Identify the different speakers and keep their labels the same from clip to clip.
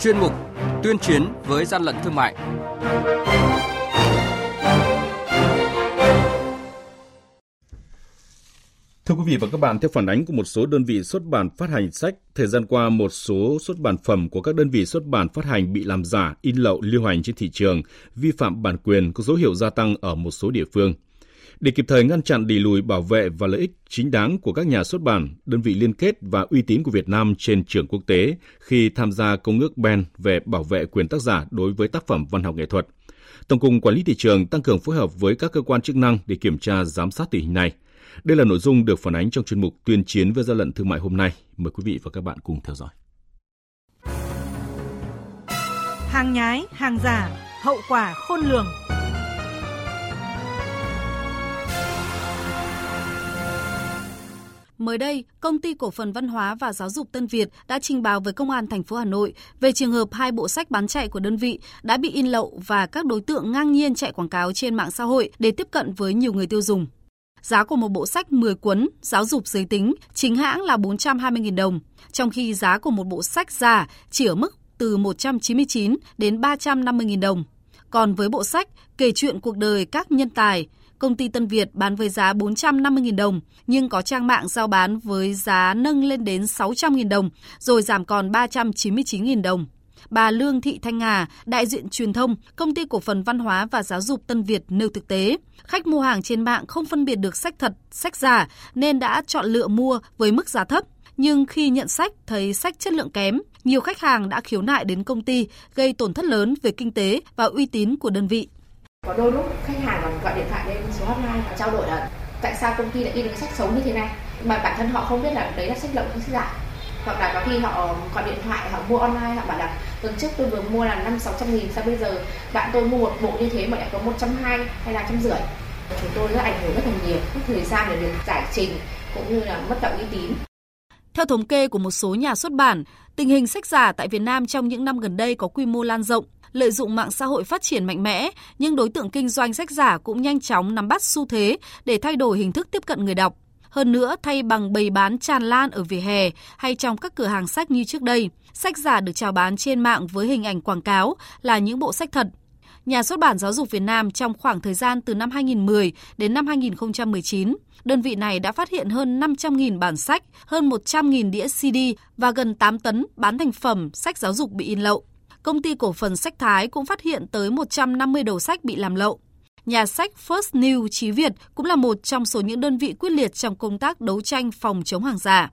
Speaker 1: chuyên mục Tuyên chiến với gian lận thương mại.
Speaker 2: Thưa quý vị và các bạn, theo phản ánh của một số đơn vị xuất bản phát hành sách, thời gian qua một số xuất bản phẩm của các đơn vị xuất bản phát hành bị làm giả, in lậu lưu hành trên thị trường, vi phạm bản quyền có dấu hiệu gia tăng ở một số địa phương. Để kịp thời ngăn chặn đẩy lùi bảo vệ và lợi ích chính đáng của các nhà xuất bản, đơn vị liên kết và uy tín của Việt Nam trên trường quốc tế khi tham gia công ước BEN về bảo vệ quyền tác giả đối với tác phẩm văn học nghệ thuật. Tổng cục Quản lý thị trường tăng cường phối hợp với các cơ quan chức năng để kiểm tra giám sát tình hình này. Đây là nội dung được phản ánh trong chuyên mục tuyên chiến với gian lận thương mại hôm nay. Mời quý vị và các bạn cùng theo dõi.
Speaker 3: Hàng nhái, hàng giả, hậu quả khôn lường.
Speaker 4: Mới đây, công ty cổ phần văn hóa và giáo dục Tân Việt đã trình báo với công an thành phố Hà Nội về trường hợp hai bộ sách bán chạy của đơn vị đã bị in lậu và các đối tượng ngang nhiên chạy quảng cáo trên mạng xã hội để tiếp cận với nhiều người tiêu dùng. Giá của một bộ sách 10 cuốn giáo dục giới tính chính hãng là 420.000 đồng, trong khi giá của một bộ sách giả chỉ ở mức từ 199 đến 350.000 đồng. Còn với bộ sách Kể chuyện cuộc đời các nhân tài, công ty Tân Việt bán với giá 450.000 đồng, nhưng có trang mạng giao bán với giá nâng lên đến 600.000 đồng, rồi giảm còn 399.000 đồng. Bà Lương Thị Thanh Hà, đại diện truyền thông, công ty cổ phần văn hóa và giáo dục Tân Việt nêu thực tế, khách mua hàng trên mạng không phân biệt được sách thật, sách giả nên đã chọn lựa mua với mức giá thấp. Nhưng khi nhận sách thấy sách chất lượng kém, nhiều khách hàng đã khiếu nại đến công ty gây tổn thất lớn về kinh tế và uy tín của đơn vị.
Speaker 5: Có đôi lúc khách hàng còn gọi điện thoại lên số hotline và trao đổi là tại sao công ty lại in được sách xấu như thế này? Mà bản thân họ không biết là đấy là sách lậu hay sách giả. Hoặc là có khi họ gọi điện thoại họ mua online họ bảo là tuần trước tôi vừa mua là năm sáu trăm nghìn sao bây giờ bạn tôi mua một bộ như thế mà lại có một trăm hai hay là trăm rưỡi? Chúng tôi rất ảnh hưởng rất là nhiều mất thời gian để được giải trình cũng như là mất động uy tín.
Speaker 4: Theo thống kê của một số nhà xuất bản, tình hình sách giả tại Việt Nam trong những năm gần đây có quy mô lan rộng, lợi dụng mạng xã hội phát triển mạnh mẽ, nhưng đối tượng kinh doanh sách giả cũng nhanh chóng nắm bắt xu thế để thay đổi hình thức tiếp cận người đọc. Hơn nữa, thay bằng bày bán tràn lan ở vỉa hè hay trong các cửa hàng sách như trước đây, sách giả được chào bán trên mạng với hình ảnh quảng cáo là những bộ sách thật. Nhà xuất bản Giáo dục Việt Nam trong khoảng thời gian từ năm 2010 đến năm 2019, đơn vị này đã phát hiện hơn 500.000 bản sách, hơn 100.000 đĩa CD và gần 8 tấn bán thành phẩm sách giáo dục bị in lậu. Công ty cổ phần sách Thái cũng phát hiện tới 150 đầu sách bị làm lậu. Nhà sách First New Chí Việt cũng là một trong số những đơn vị quyết liệt trong công tác đấu tranh phòng chống hàng giả.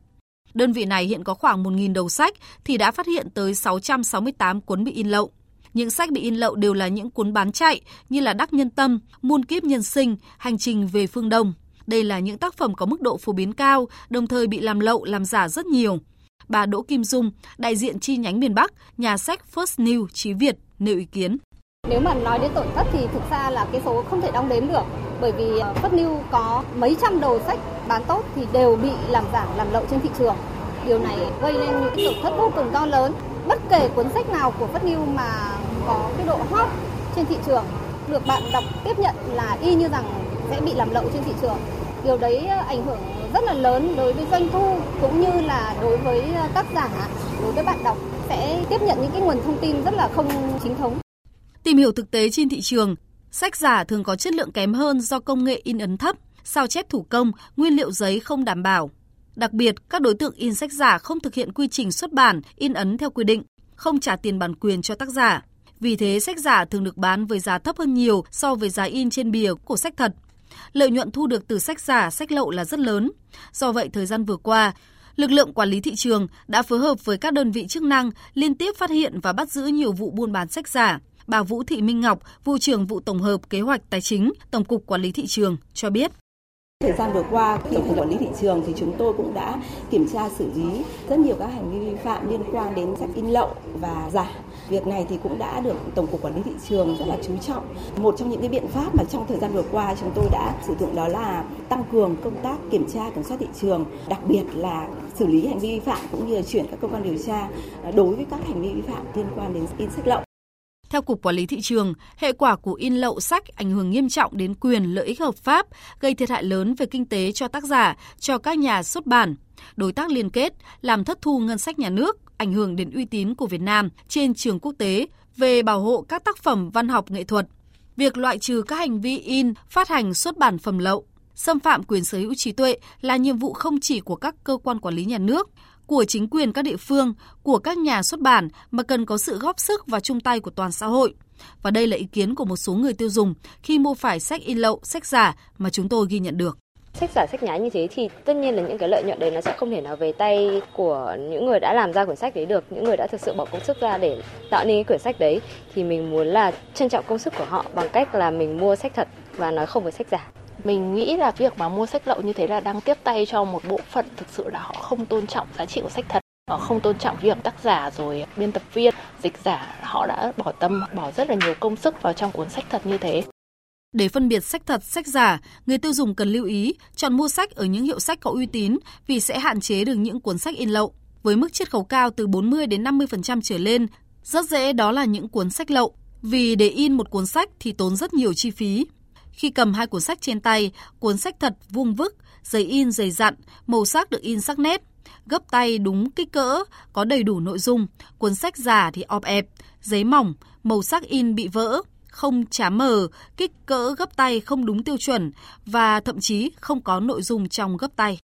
Speaker 4: Đơn vị này hiện có khoảng 1.000 đầu sách thì đã phát hiện tới 668 cuốn bị in lậu. Những sách bị in lậu đều là những cuốn bán chạy như là Đắc Nhân Tâm, Muôn Kiếp Nhân Sinh, Hành Trình về Phương Đông. Đây là những tác phẩm có mức độ phổ biến cao, đồng thời bị làm lậu, làm giả rất nhiều. Bà Đỗ Kim Dung, đại diện chi nhánh miền Bắc, nhà sách First New Chí Việt nêu ý kiến.
Speaker 6: Nếu mà nói đến tổn thất thì thực ra là cái số không thể đong đếm được bởi vì ờ, First New có mấy trăm đầu sách bán tốt thì đều bị làm giả, làm lậu trên thị trường. Điều này gây nên những cái tổn thất vô cùng to lớn. Bất kể cuốn sách nào của First New mà có cái độ hot trên thị trường được bạn đọc tiếp nhận là y như rằng sẽ bị làm lậu trên thị trường. Điều đấy ờ, ảnh hưởng rất là lớn đối với doanh thu cũng như là đối với ờ, tác giả, đối với bạn đọc sẽ tiếp nhận những cái nguồn thông tin rất là không chính thống.
Speaker 4: Tìm hiểu thực tế trên thị trường, sách giả thường có chất lượng kém hơn do công nghệ in ấn thấp, sao chép thủ công, nguyên liệu giấy không đảm bảo. Đặc biệt, các đối tượng in sách giả không thực hiện quy trình xuất bản, in ấn theo quy định, không trả tiền bản quyền cho tác giả. Vì thế, sách giả thường được bán với giá thấp hơn nhiều so với giá in trên bìa của sách thật. Lợi nhuận thu được từ sách giả, sách lậu là rất lớn. Do vậy, thời gian vừa qua, lực lượng quản lý thị trường đã phối hợp với các đơn vị chức năng liên tiếp phát hiện và bắt giữ nhiều vụ buôn bán sách giả. Bà Vũ Thị Minh Ngọc, vụ trưởng vụ tổng hợp kế hoạch tài chính, Tổng cục Quản lý thị trường cho biết.
Speaker 7: Thời gian vừa qua, Tổng cục Quản lý thị trường thì chúng tôi cũng đã kiểm tra xử lý rất nhiều các hành vi vi phạm liên quan đến sách in lậu và giả. Việc này thì cũng đã được Tổng cục Quản lý thị trường rất là chú trọng. Một trong những cái biện pháp mà trong thời gian vừa qua chúng tôi đã sử dụng đó là tăng cường công tác kiểm tra kiểm soát thị trường, đặc biệt là xử lý hành vi vi phạm cũng như là chuyển các cơ quan điều tra à, đối với các hành vi vi phạm liên quan đến in sách lậu.
Speaker 4: Theo Cục Quản lý Thị trường, hệ quả của in lậu sách ảnh hưởng nghiêm trọng đến quyền lợi ích hợp pháp, gây thiệt hại lớn về kinh tế cho tác giả, cho các nhà xuất bản, đối tác liên kết, làm thất thu ngân sách nhà nước ảnh hưởng đến uy tín của Việt Nam trên trường quốc tế về bảo hộ các tác phẩm văn học nghệ thuật. Việc loại trừ các hành vi in, phát hành xuất bản phẩm lậu, xâm phạm quyền sở hữu trí tuệ là nhiệm vụ không chỉ của các cơ quan quản lý nhà nước, của chính quyền các địa phương, của các nhà xuất bản mà cần có sự góp sức và chung tay của toàn xã hội. Và đây là ý kiến của một số người tiêu dùng khi mua phải sách in lậu, sách giả mà chúng tôi ghi nhận được
Speaker 8: sách giả sách nhái như thế thì tất nhiên là những cái lợi nhuận đấy nó sẽ không thể nào về tay của những người đã làm ra quyển sách đấy được. Những người đã thực sự bỏ công sức ra để tạo nên cái quyển sách đấy thì mình muốn là trân trọng công sức của họ bằng cách là mình mua sách thật và nói không với sách giả.
Speaker 9: Mình nghĩ là việc mà mua sách lậu như thế là đang tiếp tay cho một bộ phận thực sự là họ không tôn trọng giá trị của sách thật. Họ không tôn trọng việc tác giả rồi biên tập viên, dịch giả, họ đã bỏ tâm, bỏ rất là nhiều công sức vào trong cuốn sách thật như thế
Speaker 4: để phân biệt sách thật, sách giả, người tiêu dùng cần lưu ý chọn mua sách ở những hiệu sách có uy tín vì sẽ hạn chế được những cuốn sách in lậu. Với mức chiết khấu cao từ 40 đến 50% trở lên, rất dễ đó là những cuốn sách lậu. Vì để in một cuốn sách thì tốn rất nhiều chi phí. Khi cầm hai cuốn sách trên tay, cuốn sách thật vuông vức, giấy in dày dặn, màu sắc được in sắc nét, gấp tay đúng kích cỡ, có đầy đủ nội dung. Cuốn sách giả thì ọp ẹp, giấy mỏng, màu sắc in bị vỡ, không chám mờ, kích cỡ gấp tay không đúng tiêu chuẩn và thậm chí không có nội dung trong gấp tay.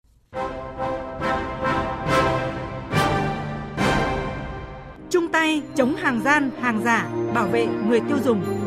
Speaker 3: Chung tay chống hàng gian, hàng giả, bảo vệ người tiêu dùng.